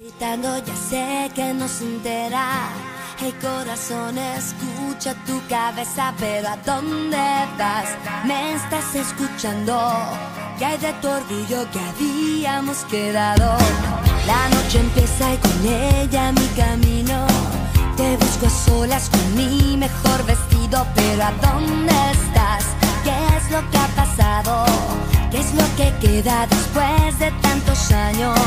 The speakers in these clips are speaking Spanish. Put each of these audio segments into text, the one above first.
Gritando ya sé que no se entera. El corazón escucha tu cabeza, pero ¿a dónde vas? Me estás escuchando. ¿Qué hay de tu orgullo que habíamos quedado? La noche empieza y con ella mi camino. Te busco a solas con mi mejor vestido, pero ¿a dónde estás? ¿Qué es lo que ha pasado? ¿Qué es lo que queda después de tantos años?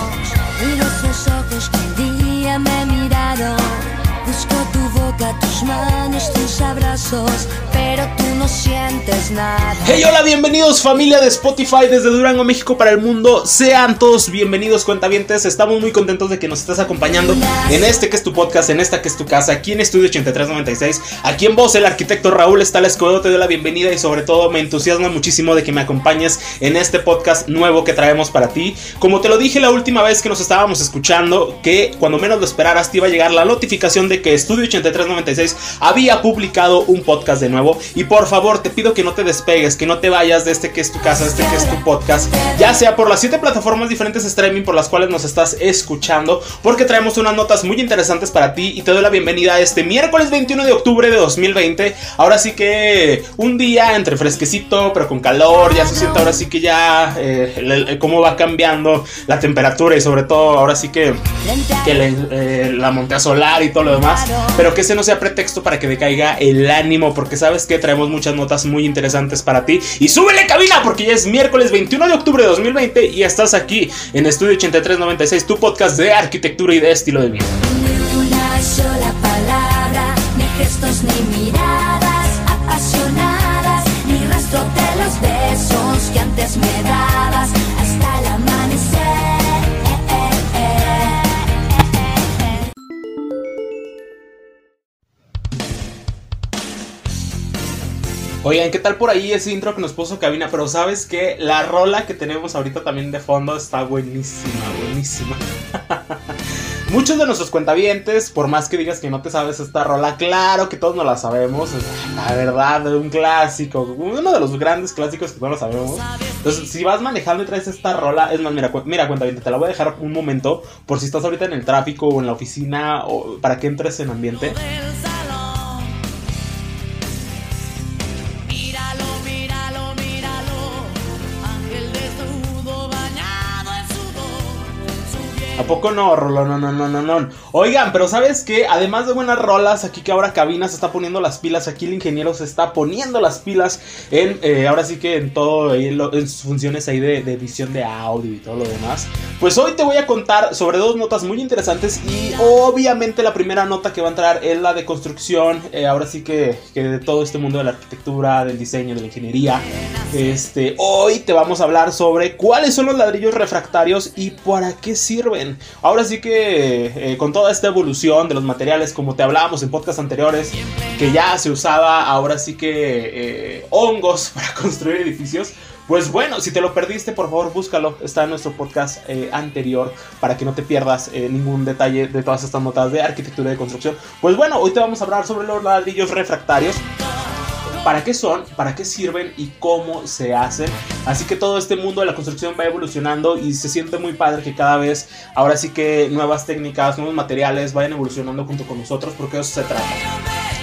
Miro esos ojos que un día me miraron. Busco tu boca, tus manos, tus abrazos, pero tú no sientes nada. Hey, hola, bienvenidos familia de Spotify desde Durango, México para el mundo. Sean todos bienvenidos, cuentavientes. Estamos muy contentos de que nos estés acompañando en este que es tu podcast, en esta que es tu casa, aquí en Estudio 8396. Aquí en voz, el arquitecto Raúl Estala Escobedo te doy la bienvenida y sobre todo me entusiasma muchísimo de que me acompañes en este podcast nuevo que traemos para ti. Como te lo dije la última vez que nos estábamos escuchando, que cuando menos lo esperaras te iba a llegar la notificación de que Estudio 8396 había publicado un podcast de nuevo. Y por favor, te pido que no te despegues, que no te vayas de este que es tu casa, de este que es tu podcast, ya sea por las siete plataformas diferentes streaming por las cuales nos estás escuchando, porque traemos unas notas muy interesantes para ti y te doy la bienvenida a este miércoles 21 de octubre de 2020. Ahora sí que un día entre fresquecito, pero con calor, ya se siente ahora sí que ya eh, cómo va cambiando la temperatura y sobre todo ahora sí que, eh, la montea solar y todo lo demás. Pero que ese no sea pretexto para que decaiga el ánimo, porque sabes que traemos muchas notas muy interesantes para ti. Y súbele cabina, porque ya es miércoles 21 de octubre de 2020 y estás aquí en Estudio 8396, tu podcast de arquitectura y de estilo de vida. Ni una sola palabra, ni gestos ni Oigan, ¿qué tal por ahí ese intro que nos puso cabina? Pero sabes que la rola que tenemos ahorita también de fondo está buenísima, buenísima. Muchos de nuestros cuentavientes, por más que digas que no te sabes esta rola, claro que todos no la sabemos. La verdad, un clásico, uno de los grandes clásicos que no lo sabemos. Entonces, si vas manejando y traes esta rola, es más, mira, mira cuentaviente, te la voy a dejar un momento por si estás ahorita en el tráfico o en la oficina o para que entres en ambiente. ¿A poco no, Rolo? No, no, no, no, no. Oigan, pero ¿sabes qué? Además de buenas rolas, aquí que ahora Cabina se está poniendo las pilas, aquí el ingeniero se está poniendo las pilas en, eh, ahora sí que en todo, en, sus funciones ahí de, de edición de audio y todo lo demás. Pues hoy te voy a contar sobre dos notas muy interesantes y obviamente la primera nota que va a entrar es la de construcción, eh, ahora sí que, que de todo este mundo de la arquitectura, del diseño, de la ingeniería. Este, hoy te vamos a hablar sobre cuáles son los ladrillos refractarios y para qué sirven. Ahora sí que eh, con toda esta evolución de los materiales, como te hablábamos en podcasts anteriores, que ya se usaba ahora sí que eh, hongos para construir edificios. Pues bueno, si te lo perdiste, por favor búscalo. Está en nuestro podcast eh, anterior para que no te pierdas ningún detalle de todas estas notas de arquitectura y de construcción. Pues bueno, hoy te vamos a hablar sobre los ladrillos refractarios para qué son, para qué sirven y cómo se hacen. Así que todo este mundo de la construcción va evolucionando y se siente muy padre que cada vez, ahora sí que nuevas técnicas, nuevos materiales vayan evolucionando junto con nosotros porque eso se trata.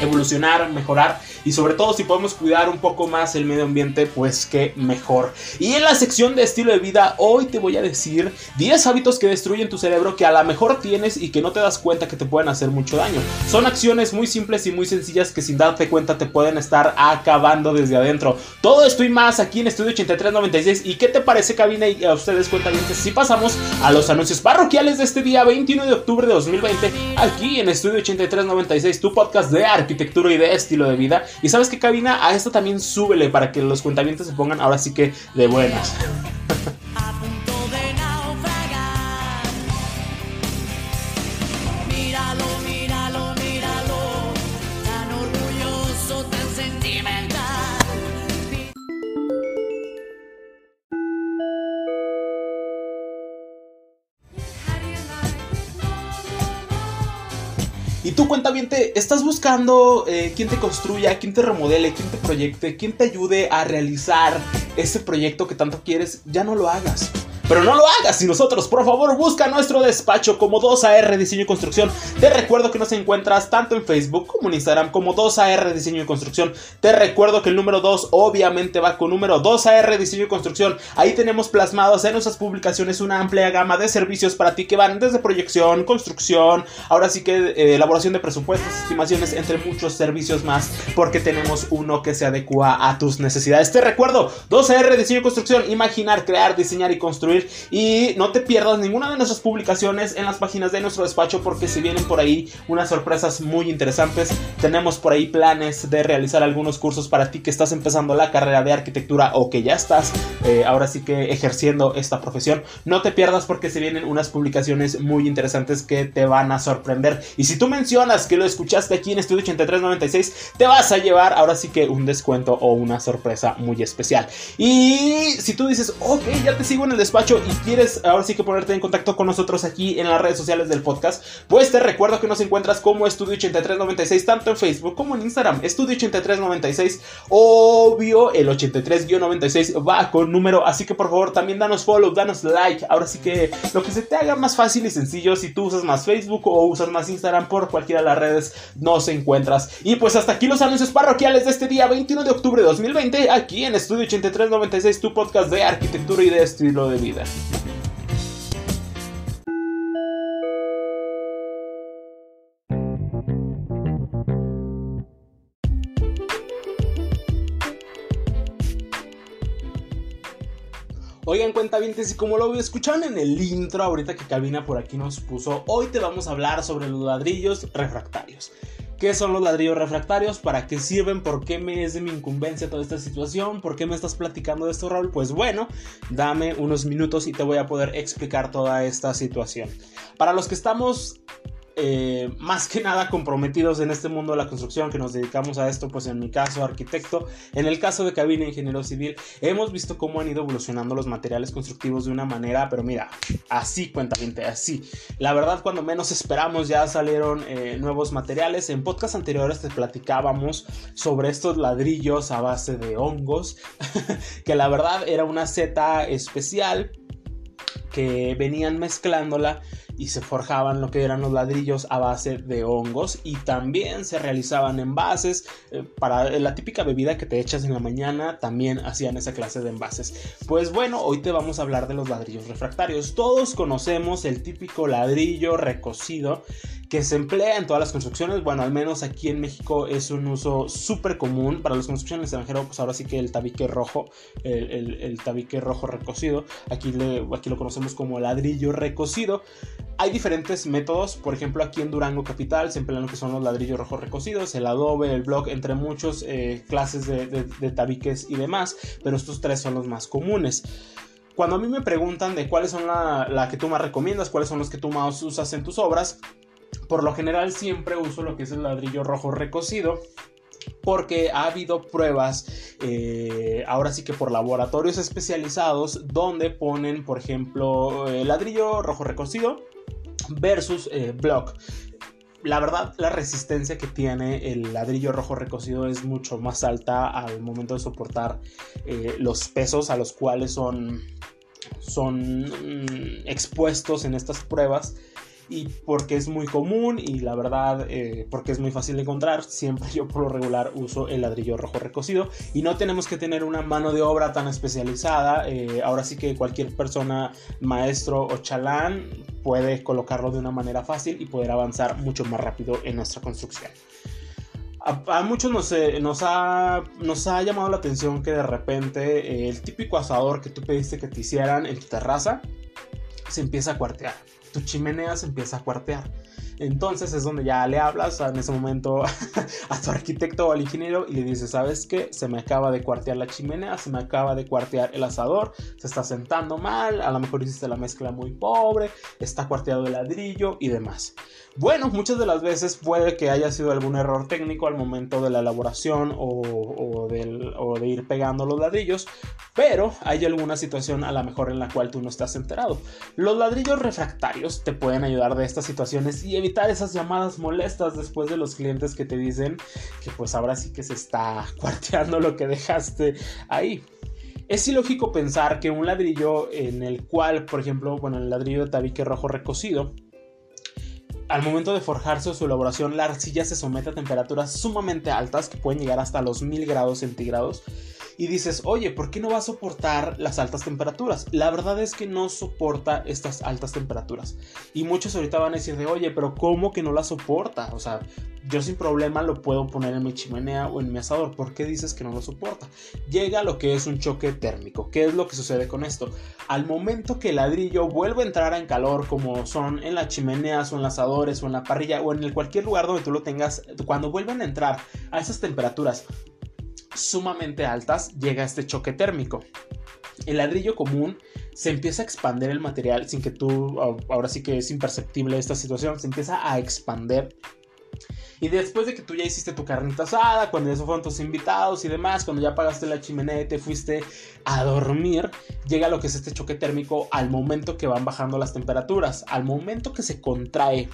Evolucionar, mejorar y sobre todo si podemos cuidar un poco más el medio ambiente, pues qué mejor. Y en la sección de estilo de vida, hoy te voy a decir 10 hábitos que destruyen tu cerebro que a lo mejor tienes y que no te das cuenta que te pueden hacer mucho daño. Son acciones muy simples y muy sencillas que sin darte cuenta te pueden estar acabando desde adentro. Todo esto y más aquí en Estudio 8396. ¿Y qué te parece, cabina? Y a ustedes cuentan si pasamos a los anuncios parroquiales de este día 21 de octubre de 2020 aquí en Estudio 8396, tu podcast de arquitectura y de estilo de vida. Y sabes que cabina, a esto también súbele para que los cuentavientes se pongan ahora sí que de buenas. Y tú, cuentaviente, ¿estás buscando eh, quién te construya, quién te remodele, quién te proyecte, quién te ayude a realizar ese proyecto que tanto quieres? Ya no lo hagas. Pero no lo hagas sin nosotros, por favor, busca nuestro despacho como 2AR Diseño y Construcción. Te recuerdo que nos encuentras tanto en Facebook como en Instagram como 2AR Diseño y Construcción. Te recuerdo que el número 2 obviamente va con número 2AR Diseño y Construcción. Ahí tenemos plasmados en nuestras publicaciones una amplia gama de servicios para ti que van desde proyección, construcción, ahora sí que eh, elaboración de presupuestos, estimaciones, entre muchos servicios más, porque tenemos uno que se adecua a tus necesidades. Te recuerdo, 2AR Diseño y Construcción, imaginar, crear, diseñar y construir. Y no te pierdas ninguna de nuestras publicaciones en las páginas de nuestro despacho porque se vienen por ahí unas sorpresas muy interesantes. Tenemos por ahí planes de realizar algunos cursos para ti que estás empezando la carrera de arquitectura o que ya estás eh, ahora sí que ejerciendo esta profesión. No te pierdas porque se vienen unas publicaciones muy interesantes que te van a sorprender. Y si tú mencionas que lo escuchaste aquí en Estudio 8396, te vas a llevar ahora sí que un descuento o una sorpresa muy especial. Y si tú dices, ok, ya te sigo en el despacho y quieres ahora sí que ponerte en contacto con nosotros aquí en las redes sociales del podcast, pues te recuerdo que nos encuentras como Estudio 8396 tanto en Facebook como en Instagram. Estudio 8396, obvio, el 83-96 va con número, así que por favor también danos follow, danos like. Ahora sí que lo que se te haga más fácil y sencillo, si tú usas más Facebook o usas más Instagram por cualquiera de las redes, nos encuentras. Y pues hasta aquí los anuncios parroquiales de este día 21 de octubre de 2020, aquí en Estudio 8396, tu podcast de arquitectura y de estilo de vida. Oigan, cuenta bien, y como lo escucharon en el intro, ahorita que Cabina por aquí nos puso, hoy te vamos a hablar sobre los ladrillos refractarios. ¿Qué son los ladrillos refractarios? ¿Para qué sirven? ¿Por qué me es de mi incumbencia toda esta situación? ¿Por qué me estás platicando de esto, Raúl? Pues bueno, dame unos minutos y te voy a poder explicar toda esta situación. Para los que estamos eh, más que nada comprometidos en este mundo de la construcción que nos dedicamos a esto, pues en mi caso arquitecto, en el caso de cabina ingeniero civil, hemos visto cómo han ido evolucionando los materiales constructivos de una manera, pero mira, así cuenta gente, así. La verdad, cuando menos esperamos ya salieron eh, nuevos materiales. En podcast anteriores te platicábamos sobre estos ladrillos a base de hongos, que la verdad era una seta especial que venían mezclándola y se forjaban lo que eran los ladrillos a base de hongos y también se realizaban envases eh, para la típica bebida que te echas en la mañana también hacían esa clase de envases pues bueno hoy te vamos a hablar de los ladrillos refractarios todos conocemos el típico ladrillo recocido que se emplea en todas las construcciones. Bueno, al menos aquí en México es un uso súper común. Para las construcciones extranjeras, pues ahora sí que el tabique rojo, el, tabique rojo recocido, aquí, aquí lo conocemos como ladrillo recocido. Hay diferentes métodos, por ejemplo aquí en Durango Capital se emplean lo que son los ladrillos rojos recocidos, el adobe, el block, entre muchos eh, clases de, tabiques y demás, pero estos tres son los más comunes. Cuando a mí me preguntan de cuáles son la, la, que tú más recomiendas, cuáles son los que tú más usas en tus obras, por lo general siempre uso lo que es el ladrillo rojo recocido porque ha habido pruebas, eh, ahora sí que por laboratorios especializados, donde ponen, por ejemplo, el ladrillo rojo recocido versus eh, block. La verdad, la resistencia que tiene el ladrillo rojo recocido es mucho más alta al momento de soportar eh, los pesos a los cuales son, son mm, expuestos en estas pruebas y porque es muy común y la verdad eh, porque es muy fácil de encontrar, siempre yo por lo regular uso el ladrillo rojo recocido y no tenemos que tener una mano de obra tan especializada, eh, ahora sí que cualquier persona, maestro o chalán puede colocarlo de una manera fácil y poder avanzar mucho más rápido en nuestra construcción. A, muchos nos, eh, nos, ha, nos, ha, llamado la atención que de repente eh, el típico asador que tú pediste que te hicieran en tu terraza se empieza a cuartear tu chimenea se empieza a cuartear. Entonces es donde ya le hablas en ese momento a tu arquitecto o al ingeniero y le dices, ¿sabes qué? Se me acaba de cuartear la chimenea, se me acaba de cuartear el asador, se está sentando mal, a lo mejor hiciste la mezcla muy pobre, está cuarteado el ladrillo y demás. Bueno, muchas de las veces puede que haya sido algún error técnico al momento de la elaboración o, o, de ir pegando los ladrillos, pero hay alguna situación a lo mejor en la cual tú no estás enterado. Los ladrillos refractarios te pueden ayudar de estas situaciones y evitar esas llamadas molestas después de los clientes que te dicen que pues ahora sí que se está cuarteando lo que dejaste ahí. Es ilógico pensar que un ladrillo en el cual, por ejemplo, bueno, el ladrillo de tabique rojo recocido, al momento de forjarse o su elaboración, la arcilla se somete a temperaturas sumamente altas que pueden llegar hasta los 1000 grados centígrados y dices, oye, ¿por qué no va a soportar las altas temperaturas? La verdad es que no soporta estas altas temperaturas. Y muchos ahorita van a decir de, oye, pero ¿cómo que no la soporta? O sea, yo sin problema lo puedo poner en mi chimenea o en mi asador. ¿Por qué dices que no lo soporta? Llega lo que es un choque térmico. ¿Qué es lo que sucede con esto? Al momento que el ladrillo vuelve a entrar en calor, como son en las chimeneas o en las asadores o en la parrilla o en cualquier lugar donde tú lo tengas, cuando vuelven a entrar a esas temperaturas sumamente altas, llega este choque térmico. El ladrillo común se empieza a expander el material sin que tú, ahora sí que es imperceptible esta situación, se empieza a expander. Y después de que tú ya hiciste tu carnita asada, cuando ya fueron tus invitados y demás, cuando ya pagaste la chimenea y te fuiste a dormir, llega lo que es este choque térmico al momento que van bajando las temperaturas. Al momento que se contrae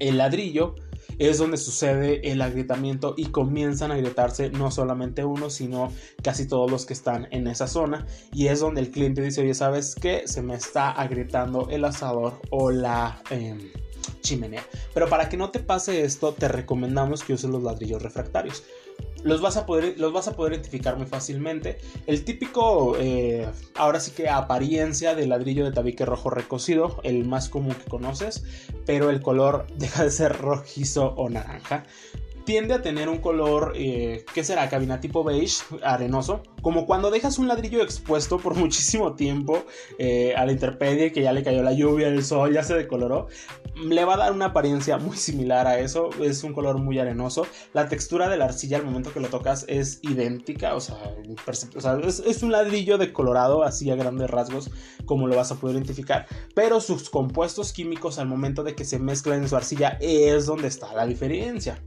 el ladrillo, es donde sucede el agrietamiento y comienzan a agrietarse no solamente uno, sino casi todos los que están en esa zona. Y es donde el cliente dice, oye, ¿sabes qué? Se me está agrietando el asador o la... Em, chimenea. Pero para que no te pase esto, te recomendamos que uses los ladrillos refractarios los vas a poder, los vas a poder identificar muy fácilmente. El típico, eh, ahora sí que apariencia de ladrillo de tabique rojo recocido, el más común que conoces, pero el color deja de ser rojizo o naranja tiende a tener un color, eh, ¿qué será? Cabina tipo beige, arenoso. Como cuando dejas un ladrillo expuesto por muchísimo tiempo eh, a la intemperie, que ya le cayó la lluvia, el sol, ya se decoloró. Le va a dar una apariencia muy similar a eso. Es un color muy arenoso. La textura de la arcilla al momento que lo tocas es idéntica. O sea, es, es un ladrillo decolorado así a grandes rasgos, como lo vas a poder identificar. Pero sus compuestos químicos al momento de que se mezclan en su arcilla es donde está la diferencia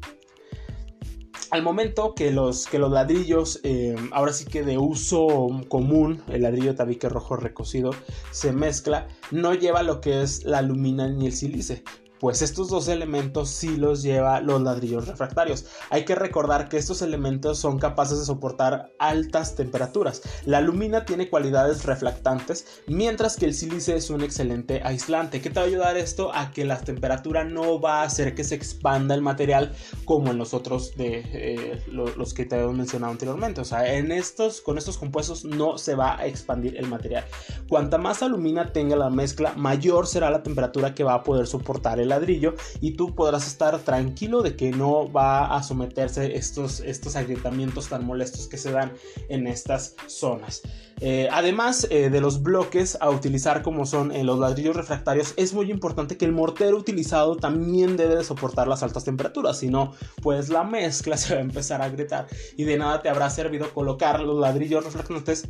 al momento que los, que los ladrillos, eh, ahora sí que de uso común, el ladrillo tabique rojo recocido, se mezcla, no lleva lo que es la alumina ni el silice pues estos dos elementos sí los lleva los ladrillos refractarios. Hay que recordar que estos elementos son capaces de soportar altas temperaturas. La alumina tiene cualidades reflectantes, mientras que el sílice es un excelente aislante. ¿Qué te va a ayudar esto? A que la temperatura no va a hacer que se expanda el material como en los otros de eh, los que te había mencionado anteriormente. O sea, en estos, con estos compuestos no se va a expandir el material. Cuanta más alumina tenga la mezcla, mayor será la temperatura que va a poder soportar el ladrillo y tú podrás estar tranquilo de que no va a someterse estos, estos agrietamientos tan molestos que se dan en estas zonas. Eh, además eh, de los bloques a utilizar como son eh, los ladrillos refractarios, es muy importante que el mortero utilizado también debe de soportar las altas temperaturas, si no, pues la mezcla se va a empezar a agrietar y de nada te habrá servido colocar los ladrillos reflectantes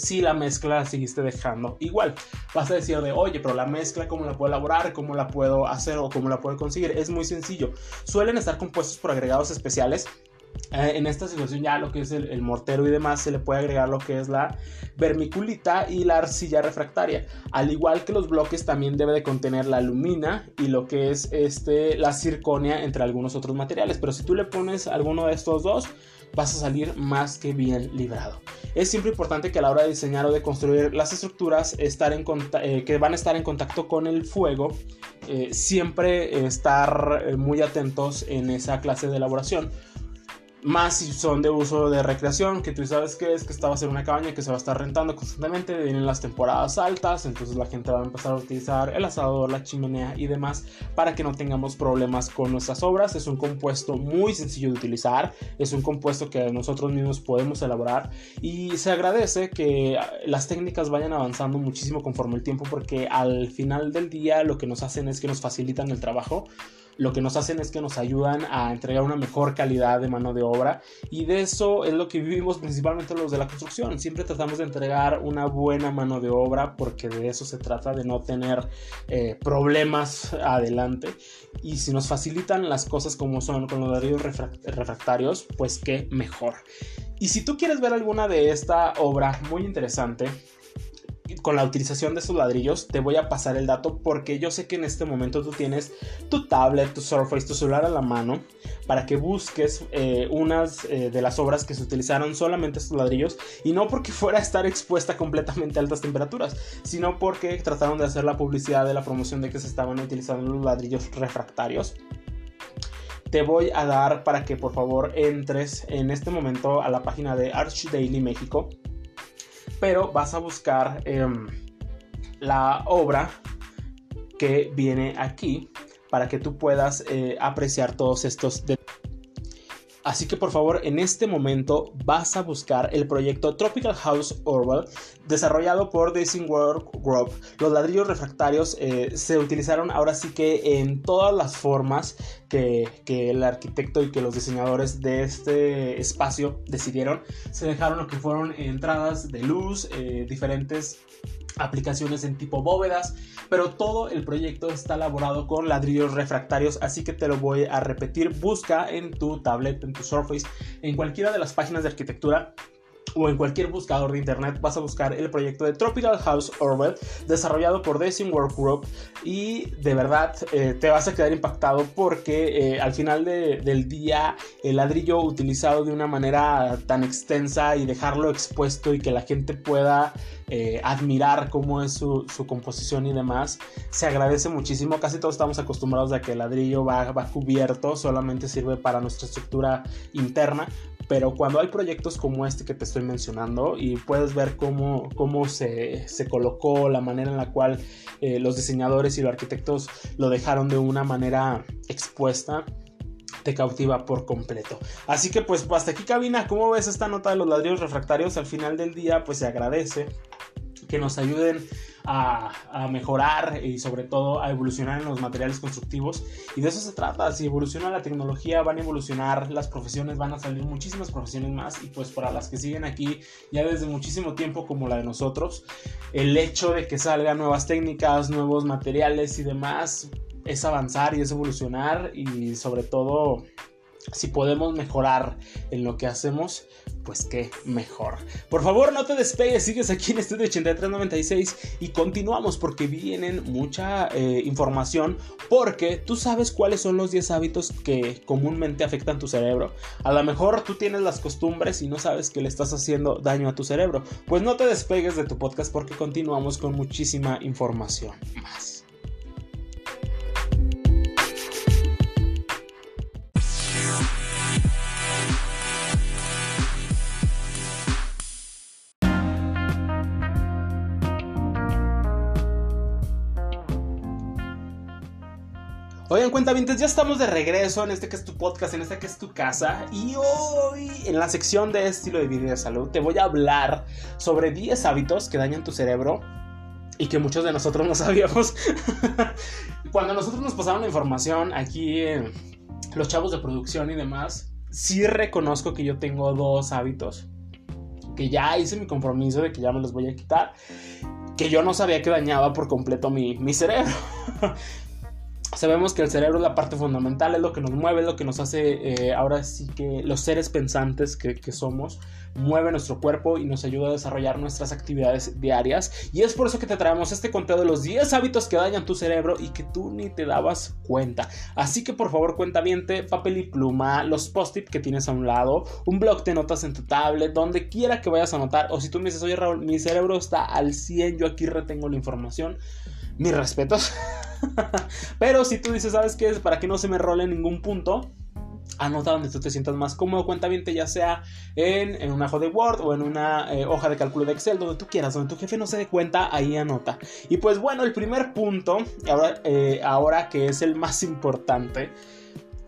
si la mezcla la seguiste dejando igual. Vas a decir de, oye, pero la mezcla, ¿cómo la puedo elaborar? ¿Cómo la puedo hacer o cómo la puedo conseguir? Es muy sencillo. Suelen estar compuestos por agregados especiales eh, en esta situación ya lo que es el, mortero y demás se le puede agregar lo que es la vermiculita y la arcilla refractaria. Al igual que los bloques también debe de contener la alumina y lo que es este, la circonia entre algunos otros materiales. Pero si tú le pones alguno de estos dos vas a salir más que bien librado. Es siempre importante que a la hora de diseñar o de construir las estructuras estar en eh, que van a estar en contacto con el fuego, eh, siempre estar muy atentos en esa clase de elaboración más si son de uso de recreación, que tú sabes que es que esta va a ser una cabaña que se va a estar rentando constantemente, vienen las temporadas altas, entonces la gente va a empezar a utilizar el asador, la chimenea y demás para que no tengamos problemas con nuestras obras. Es un compuesto muy sencillo de utilizar, es un compuesto que nosotros mismos podemos elaborar y se agradece que las técnicas vayan avanzando muchísimo conforme el tiempo porque al final del día lo que nos hacen es que nos facilitan el trabajo lo que nos hacen es que nos ayudan a entregar una mejor calidad de mano de obra y de eso es lo que vivimos principalmente los de la construcción. Siempre tratamos de entregar una buena mano de obra porque de eso se trata, de no tener eh, problemas adelante. Y si nos facilitan las cosas como son con los ladrillos refractarios, pues qué mejor. Y si tú quieres ver alguna de esta obra muy interesante, con la utilización de estos ladrillos, te voy a pasar el dato porque yo sé que en este momento tú tienes tu tablet, tu Surface, tu celular a la mano para que busques eh, unas eh, de las obras que se utilizaron solamente estos ladrillos y no porque fuera a estar expuesta completamente a altas temperaturas, sino porque trataron de hacer la publicidad de la promoción de que se estaban utilizando los ladrillos refractarios te voy a dar para que por favor entres en este momento a la página de Arch Daily México. Pero vas a buscar em, la obra que viene aquí para que tú puedas eh, apreciar todos estos detalles. Así que por favor, en este momento vas a buscar el proyecto Tropical House Orwell, desarrollado por Design World Group. Los ladrillos refractarios eh, se utilizaron ahora sí que en todas las formas que, que, el arquitecto y que los diseñadores de este espacio decidieron. Se dejaron lo que fueron entradas de luz, eh, diferentes aplicaciones en tipo bóvedas, pero todo el proyecto está elaborado con ladrillos refractarios, así que te lo voy a repetir. Busca en tu tablet, en tu Surface, en cualquiera de las páginas de arquitectura o en cualquier buscador de internet vas a buscar el proyecto de Tropical House Orwell desarrollado por Design Work Group y de verdad eh, te vas a quedar impactado porque eh, al final de, del día el ladrillo utilizado de una manera tan extensa y dejarlo expuesto y que la gente pueda eh, admirar cómo es su, su, composición y demás se agradece muchísimo. Casi todos estamos acostumbrados a que el ladrillo va, va cubierto solamente sirve para nuestra estructura interna pero cuando hay proyectos como este que te estoy mencionando y puedes ver cómo, cómo se, se colocó, la manera en la cual eh, los diseñadores y los arquitectos lo dejaron de una manera expuesta, te cautiva por completo. Así que pues hasta aquí cabina, ¿cómo ves esta nota de los ladrillos refractarios? Al final del día pues se agradece que nos ayuden a, mejorar y sobre todo a evolucionar en los materiales constructivos. Y de eso se trata, si evoluciona la tecnología van a evolucionar las profesiones, van a salir muchísimas profesiones más y pues para las que siguen aquí ya desde muchísimo tiempo como la de nosotros, el hecho de que salgan nuevas técnicas, nuevos materiales y demás es avanzar y es evolucionar y sobre todo si podemos mejorar en lo que hacemos, pues qué mejor. Por favor, no te despegues, sigues aquí en Estudio 8396 y continuamos porque vienen mucha eh, información porque tú sabes cuáles son los 10 hábitos que comúnmente afectan tu cerebro. A lo mejor tú tienes las costumbres y no sabes que le estás haciendo daño a tu cerebro. Pues no te despegues de tu podcast porque continuamos con muchísima información más. Oigan, cuenta ya estamos de regreso en este que es tu podcast, en este que es tu casa. Y hoy, en la sección de estilo de vida y de salud, te voy a hablar sobre 10 hábitos que dañan tu cerebro y que muchos de nosotros no sabíamos. Cuando nosotros nos pasaron la información aquí, eh, los chavos de producción y demás, sí reconozco que yo tengo dos hábitos que ya hice mi compromiso de que ya me los voy a quitar. Que yo no sabía que dañaba por completo mi, mi cerebro. Sabemos que el cerebro es la parte fundamental, es lo que nos mueve, es lo que nos hace, eh, ahora sí que los seres pensantes que, que, somos, mueve nuestro cuerpo y nos ayuda a desarrollar nuestras actividades diarias. Y es por eso que te traemos este conteo de los 10 hábitos que dañan tu cerebro y que tú ni te dabas cuenta. Así que por favor cuenta bien, papel y pluma, los post-it que tienes a un lado, un blog de notas en tu tablet, donde quiera que vayas a anotar. O si tú me dices, oye Raúl, mi cerebro está al 100, yo aquí retengo la información mis respetos. Pero si tú dices, ¿sabes qué? Para que no se me role ningún punto. Anota donde tú te sientas más cómodo, cuenta bien, ya sea en, en, un ajo de Word o en una eh, hoja de cálculo de Excel, donde tú quieras, donde tu jefe no se dé cuenta, ahí anota. Y pues bueno, el primer punto, ahora, eh, ahora que es el más importante,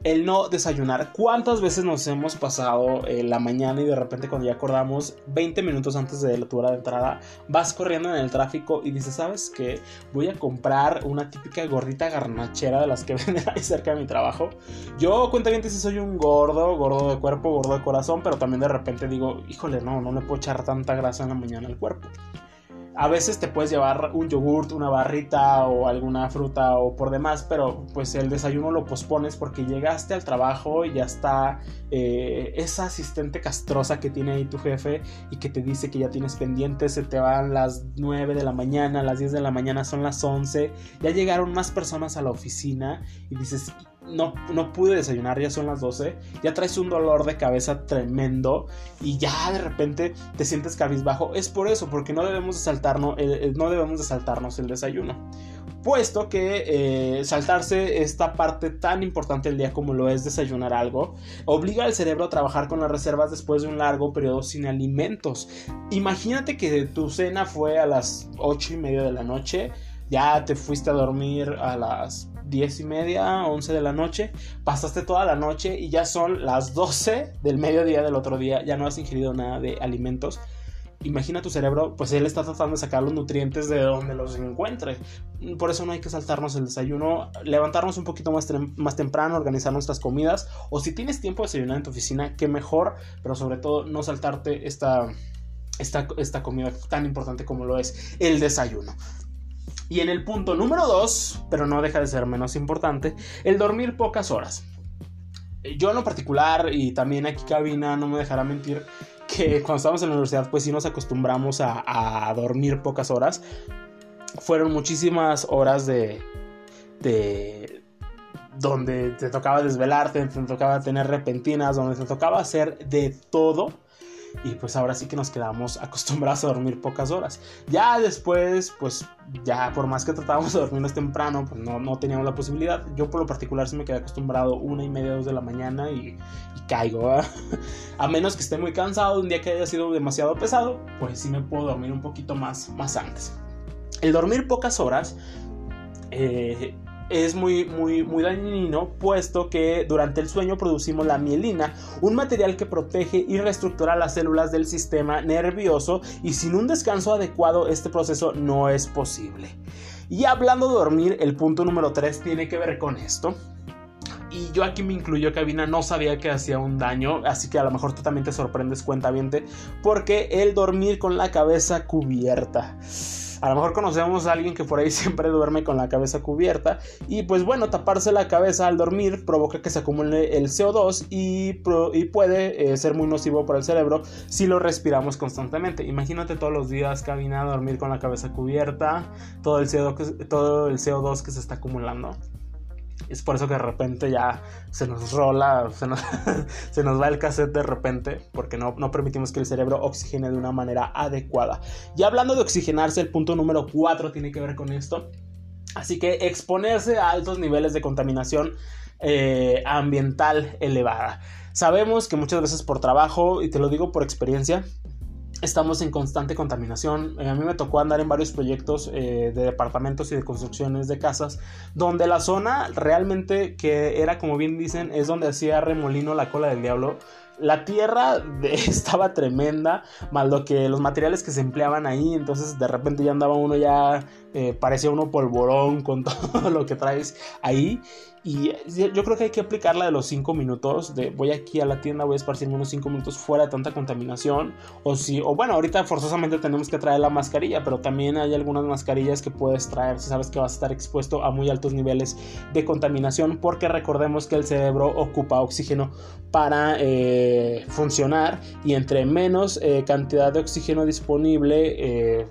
el no desayunar. ¿Cuántas veces nos hemos pasado eh, la mañana y de repente cuando ya acordamos 20 minutos antes de la hora de entrada, vas corriendo en el tráfico y dices, ¿sabes qué? Voy a comprar una típica gordita garnachera de las que venden ahí cerca de mi trabajo. Yo cuenta bien si soy un gordo, gordo de cuerpo, gordo de corazón, pero también de repente digo, híjole, no, no le puedo echar tanta grasa en la mañana al cuerpo. A veces te puedes llevar un yogurt, una barrita o alguna fruta o por demás, pero pues el desayuno lo pospones porque llegaste al trabajo y ya está eh, esa asistente castrosa que tiene ahí tu jefe y que te dice que ya tienes pendientes, se te van las 9 de la mañana, las 10 de la mañana son las 11, ya llegaron más personas a la oficina y dices, no, no pude desayunar, ya son las 12, ya traes un dolor de cabeza tremendo y ya de repente te sientes cabizbajo. Es por eso, porque no debemos de saltarnos, eh, no debemos de saltarnos el desayuno. Puesto que eh, saltarse esta parte tan importante del día como lo es desayunar algo, obliga al cerebro a trabajar con las reservas después de un largo periodo sin alimentos. Imagínate que tu cena fue a las 8 y media de la noche, ya te fuiste a dormir a las 10 y media, 11 de la noche, pasaste toda la noche y ya son las 12 del mediodía del otro día, ya no has ingerido nada de alimentos. Imagina tu cerebro, pues él está tratando de sacar los nutrientes de donde los encuentre. Por eso no hay que saltarnos el desayuno, levantarnos un poquito más, más temprano, organizar nuestras comidas. O si tienes tiempo de desayunar en tu oficina, qué mejor, pero sobre todo no saltarte esta, esta, esta comida tan importante como lo es el desayuno. Y en el punto número 2, pero no deja de ser menos importante, el dormir pocas horas. Yo en lo particular, y también aquí cabina no me dejará mentir, que cuando estábamos en la universidad pues sí nos acostumbramos a, a dormir pocas horas. Fueron muchísimas horas de, de, donde te tocaba desvelarte, te tocaba tener repentinas, donde te tocaba hacer de todo y pues ahora sí que nos quedamos acostumbrados a dormir pocas horas. Ya después, pues ya por más que tratábamos de dormirnos temprano, pues no, no teníamos la posibilidad. Yo por lo particular sí me quedé acostumbrado una y media, dos de la mañana y, caigo. A menos que esté muy cansado, un día que haya sido demasiado pesado, pues sí me puedo dormir un poquito más, más antes. El dormir pocas horas eh, es muy, muy, muy dañino, puesto que durante el sueño producimos la mielina, un material que protege y reestructura las células del sistema nervioso y sin un descanso adecuado este proceso no es posible. Y hablando de dormir, el punto número 3 tiene que ver con esto. Y yo aquí me incluyo, cabina, no sabía que hacía un daño, así que a lo mejor tú también te sorprendes, cuenta porque el dormir con la cabeza cubierta. A lo mejor conocemos a alguien que por ahí siempre duerme con la cabeza cubierta. Y pues bueno, taparse la cabeza al dormir provoca que se acumule el CO2 y, puede eh, ser muy nocivo para el cerebro si lo respiramos constantemente. Imagínate todos los días caminar, dormir con la cabeza cubierta, todo el CO2 que, todo el CO2 que se está acumulando. Es por eso que de repente ya se nos rola, se nos, va el cassette de repente, porque no, no, permitimos que el cerebro oxigene de una manera adecuada. Y hablando de oxigenarse, el punto número 4 tiene que ver con esto. Así que exponerse a altos niveles de contaminación eh, ambiental elevada. Sabemos que muchas veces por trabajo, y te lo digo por experiencia, estamos en constante contaminación. Eh, a mí me tocó andar en varios proyectos eh, de departamentos y de construcciones de casas, donde la zona realmente que era, como bien dicen, es donde hacía remolino la cola del diablo. La tierra de, estaba tremenda, mal lo que los materiales que se empleaban ahí, entonces de repente ya andaba uno ya, eh, parecía uno polvorón con todo lo que traes ahí. Y yo creo que hay que aplicar la de los 5 minutos. De voy aquí a la tienda, voy a esparcirme unos 5 minutos fuera de tanta contaminación. O si, o bueno, ahorita forzosamente tenemos que traer la mascarilla, pero también hay algunas mascarillas que puedes traer si sabes que vas a estar expuesto a muy altos niveles de contaminación. Porque recordemos que el cerebro ocupa oxígeno para eh, funcionar. Y entre menos eh, cantidad de oxígeno disponible, eh,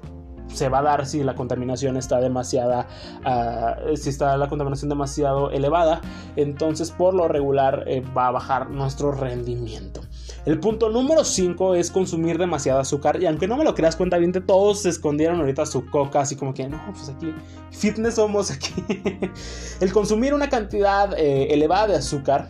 se va a dar si la contaminación está demasiada, uh, si está la contaminación demasiado elevada, entonces por lo regular eh, va a bajar nuestro rendimiento. El punto número 5 es consumir demasiado azúcar. Y aunque no me lo creas, cuenta bien, todos se escondieron ahorita su coca, así como que no, pues aquí, fitness somos aquí. El consumir una cantidad eh, elevada de azúcar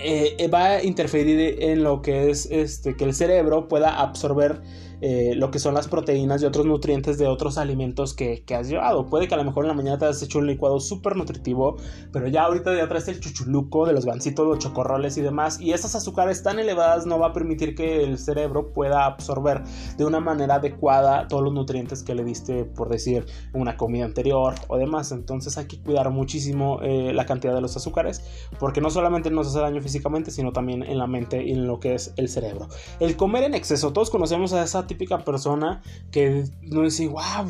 eh, va a interferir en lo que es este, que el cerebro pueda absorber eh, lo que son las proteínas y otros nutrientes de otros alimentos que, que, has llevado. Puede que a lo mejor en la mañana te has hecho un licuado súper nutritivo, pero ya ahorita ya traes el chuchuluco de los gancitos, los chocorroles y demás. Y esas azúcares tan elevadas no va a permitir que el cerebro pueda absorber de una manera adecuada todos los nutrientes que le diste, por decir, una comida anterior o demás. Entonces hay que cuidar muchísimo eh, la cantidad de los azúcares, porque no solamente nos hace daño físicamente, sino también en la mente y en lo que es el cerebro. El comer en exceso, todos conocemos a esa típica persona que no dice, wow,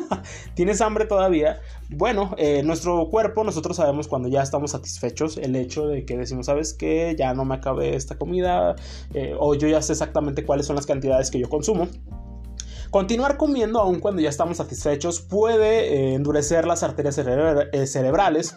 tienes hambre todavía. Bueno, eh, nuestro cuerpo, nosotros sabemos cuando ya estamos satisfechos, el hecho de que decimos, ¿sabes qué? Ya no me acabé esta comida, eh, o yo ya sé exactamente cuáles son las cantidades que yo consumo. Continuar comiendo aun cuando ya estamos satisfechos puede eh, endurecer las arterias cerebra- cerebrales,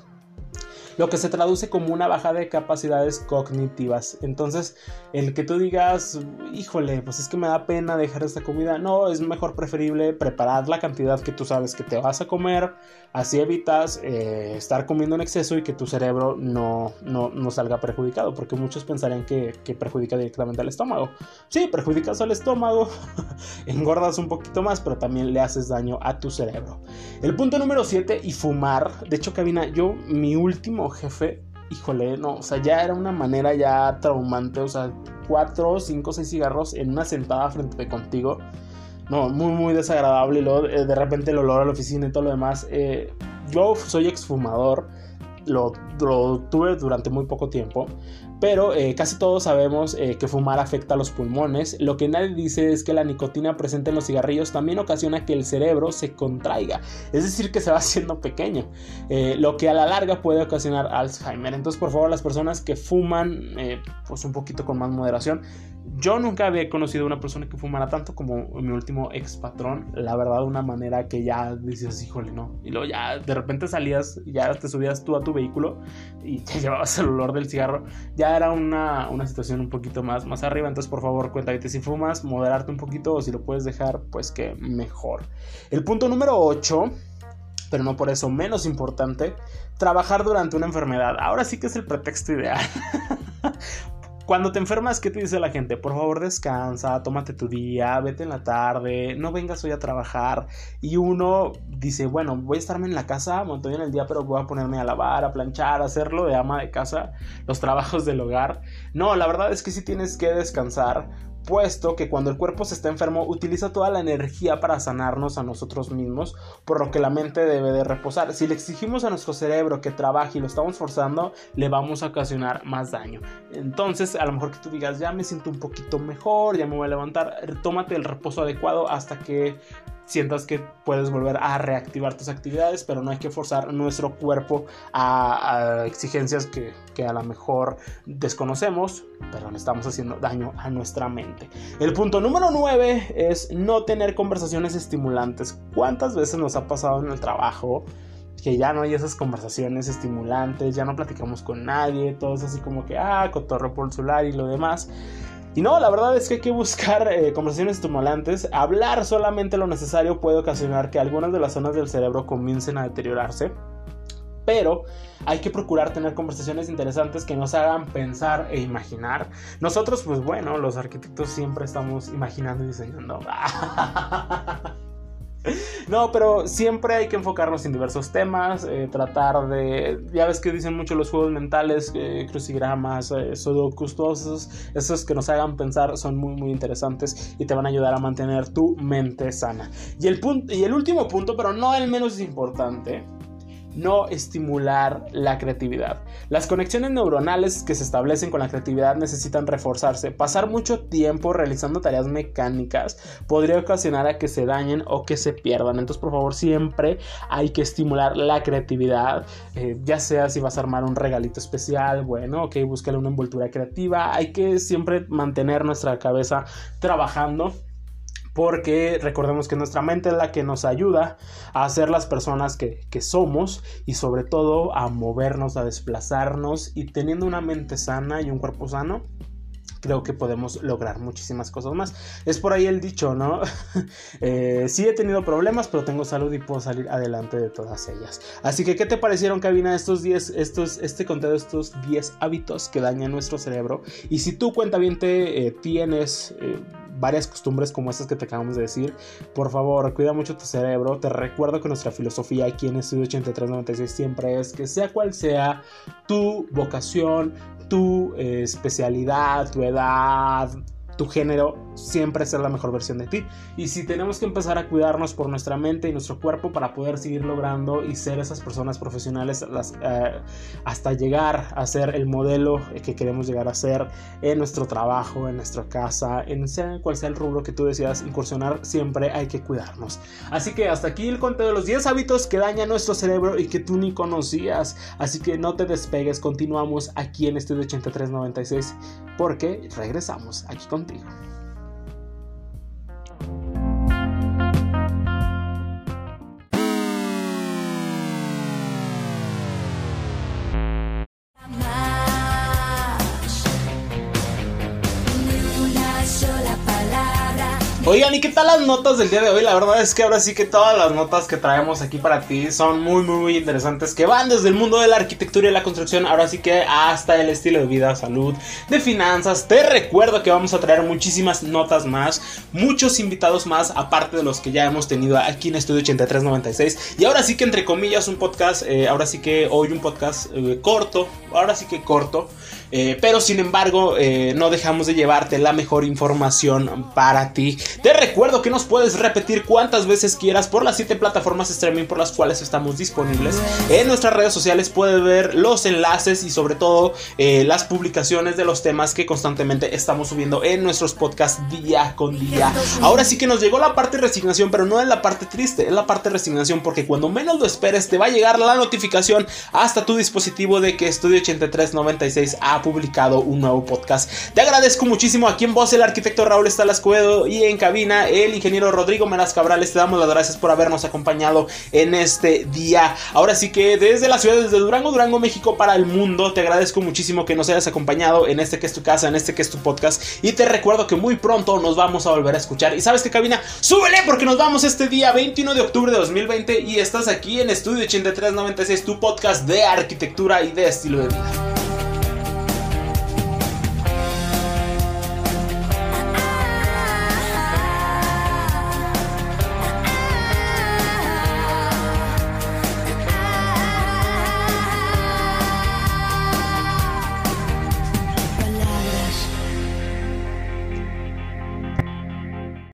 lo que se traduce como una baja de capacidades cognitivas. Entonces, el que tú digas, híjole, pues es que me da pena dejar esta comida, no, es mejor preferible preparar la cantidad que tú sabes que te vas a comer, así evitas eh, estar comiendo en exceso y que tu cerebro no, no, no salga perjudicado, porque muchos pensarían que, que perjudica directamente al estómago. Sí, perjudicas al estómago, engordas un poquito más, pero también le haces daño a tu cerebro. El punto número 7, y fumar. De hecho, Cabina, yo, mi último jefe, híjole, no, o sea, ya era una manera ya traumante, o sea, 4, 5, 6 cigarros en una sentada frente de contigo. No, muy, muy desagradable. Y luego, eh, de repente, el olor a la oficina y todo lo demás. Eh, yo soy exfumador. Lo, lo tuve durante muy poco tiempo. Pero eh, casi todos sabemos eh, que fumar afecta a los pulmones. Lo que nadie dice es que la nicotina presente en los cigarrillos también ocasiona que el cerebro se contraiga. Es decir, que se va haciendo pequeño. eh, lo que a la larga puede ocasionar Alzheimer. Entonces, por favor, las personas que fuman, pues un poquito con más moderación. Yo nunca había conocido una persona que fumara tanto como mi último ex patrón. La verdad, de una manera que ya dices, híjole, no. Y luego ya de repente salías, ya te subías tú a tu vehículo y te llevabas el olor del cigarro. Ya era una, una situación un poquito más, más arriba. Entonces, por favor, cuéntate si fumas, moderarte un poquito o si lo puedes dejar, pues que mejor. El punto número 8 pero no por eso menos importante, trabajar durante una enfermedad. Ahora sí que es el pretexto ideal. Cuando te enfermas, ¿qué te dice la gente? Por favor, descansa, tómate tu día, vete en la tarde, no vengas hoy a trabajar. Y uno dice, bueno, voy a estarme en la casa, monto en el día, pero voy a ponerme a lavar, a planchar, a hacerlo de ama de casa, los trabajos del hogar. No, la verdad es que sí tienes que descansar, puesto que cuando el cuerpo se está enfermo utiliza toda la energía para sanarnos a nosotros mismos, por lo que la mente debe de reposar. Si le exigimos a nuestro cerebro que trabaje y lo estamos forzando, le vamos a ocasionar más daño. Entonces, a lo mejor que tú digas, ya me siento un poquito mejor, ya me voy a levantar, tómate el reposo adecuado hasta que sientas que puedes volver a reactivar tus actividades, pero no hay que forzar nuestro cuerpo a, exigencias que, que, a lo mejor desconocemos, pero le estamos haciendo daño a nuestra mente. El punto número 9 es no tener conversaciones estimulantes. ¿Cuántas veces nos ha pasado en el trabajo? que ya no hay esas conversaciones estimulantes, ya no platicamos con nadie, todo es así como que, ah, cotorro por celular y lo demás. Y no, la verdad es que hay que buscar eh, conversaciones estimulantes. Hablar solamente lo necesario puede ocasionar que algunas de las zonas del cerebro comiencen a deteriorarse. Pero hay que procurar tener conversaciones interesantes que nos hagan pensar e imaginar. Nosotros, pues bueno, los arquitectos siempre estamos imaginando y diseñando. No, pero siempre hay que enfocarnos en diversos temas, eh, tratar de, ya ves que dicen mucho los juegos mentales, eh, crucigramas, eh, sudokus, todos esos, esos que nos hagan pensar son muy muy interesantes y te van a ayudar a mantener tu mente sana. Y el, punto, y el último punto, pero no el menos importante, no estimular la creatividad. Las conexiones neuronales que se establecen con la creatividad necesitan reforzarse. Pasar mucho tiempo realizando tareas mecánicas podría ocasionar a que se dañen o que se pierdan. Entonces, por favor, siempre hay que estimular la creatividad. Eh, ya sea si vas a armar un regalito especial, bueno, ok, búscale una envoltura creativa. Hay que siempre mantener nuestra cabeza trabajando porque recordemos que nuestra mente es la que nos ayuda a ser las personas que, que, somos y sobre todo a movernos, a desplazarnos y teniendo una mente sana y un cuerpo sano. Creo que podemos lograr muchísimas cosas más. Es por ahí el dicho, ¿no? eh, sí he tenido problemas, pero tengo salud y puedo salir adelante de todas ellas. Así que, ¿qué te parecieron, Cabina, estos 10, estos, este conteo de estos 10 hábitos que dañan nuestro cerebro? Y si tú, cuenta bien, te eh, tienes... Eh, varias costumbres como estas que te acabamos de decir. Por favor, cuida mucho tu cerebro. Te recuerdo que nuestra filosofía aquí en Estudio 8396 siempre es que sea cual sea tu vocación, tu eh, especialidad, tu edad, tu género siempre ser la mejor versión de ti. Y si tenemos que empezar a cuidarnos por nuestra mente y nuestro cuerpo para poder seguir logrando y ser esas personas profesionales eh, hasta llegar a ser el modelo que queremos llegar a ser en nuestro trabajo, en nuestra casa, en sea cual sea el rubro que tú decidas incursionar, siempre hay que cuidarnos. Así que hasta aquí el conteo de los 10 hábitos que dañan nuestro cerebro y que tú ni conocías. Así que no te despegues, continuamos aquí en Estudio 8396 porque regresamos aquí contigo. Oigan, ¿y qué tal las notas del día de hoy? La verdad es que ahora sí que todas las notas que traemos aquí para ti son muy, muy, muy interesantes. Que van desde el mundo de la arquitectura y la construcción, ahora sí que hasta el estilo de vida, salud, de finanzas. Te recuerdo que vamos a traer muchísimas notas más, muchos invitados más, aparte de los que ya hemos tenido aquí en Estudio 8396. Y ahora sí que, entre comillas, un podcast, eh, ahora sí que hoy un podcast eh, corto, ahora sí que corto. Eh, pero sin embargo, eh, no dejamos de llevarte la mejor información para ti. Te recuerdo que nos puedes repetir cuantas veces quieras por las 7 plataformas streaming por las cuales estamos disponibles. En nuestras redes sociales puedes ver los enlaces y sobre todo eh, las publicaciones de los temas que constantemente estamos subiendo en nuestros podcasts día con día. Ahora sí que nos llegó la parte de resignación, pero no es la parte triste, es la parte de resignación porque cuando menos lo esperes te va a llegar la notificación hasta tu dispositivo de que Estudio 8396 ha publicado un nuevo podcast. Te agradezco muchísimo aquí en voz el arquitecto Raúl Estalascuedo y en cabina el ingeniero Rodrigo Meraz Cabrales. Te damos las gracias por habernos acompañado en este día. Ahora sí que desde la ciudad de Durango, Durango, México para el mundo, te agradezco muchísimo que nos hayas acompañado en este que es tu casa, en este que es tu podcast. Y te recuerdo que muy pronto nos vamos a volver a escuchar. Y sabes que cabina, súbele porque nos vamos este día 21 de octubre de 2020 y estás aquí en Estudio 8396, tu podcast de arquitectura y de estilo de vida.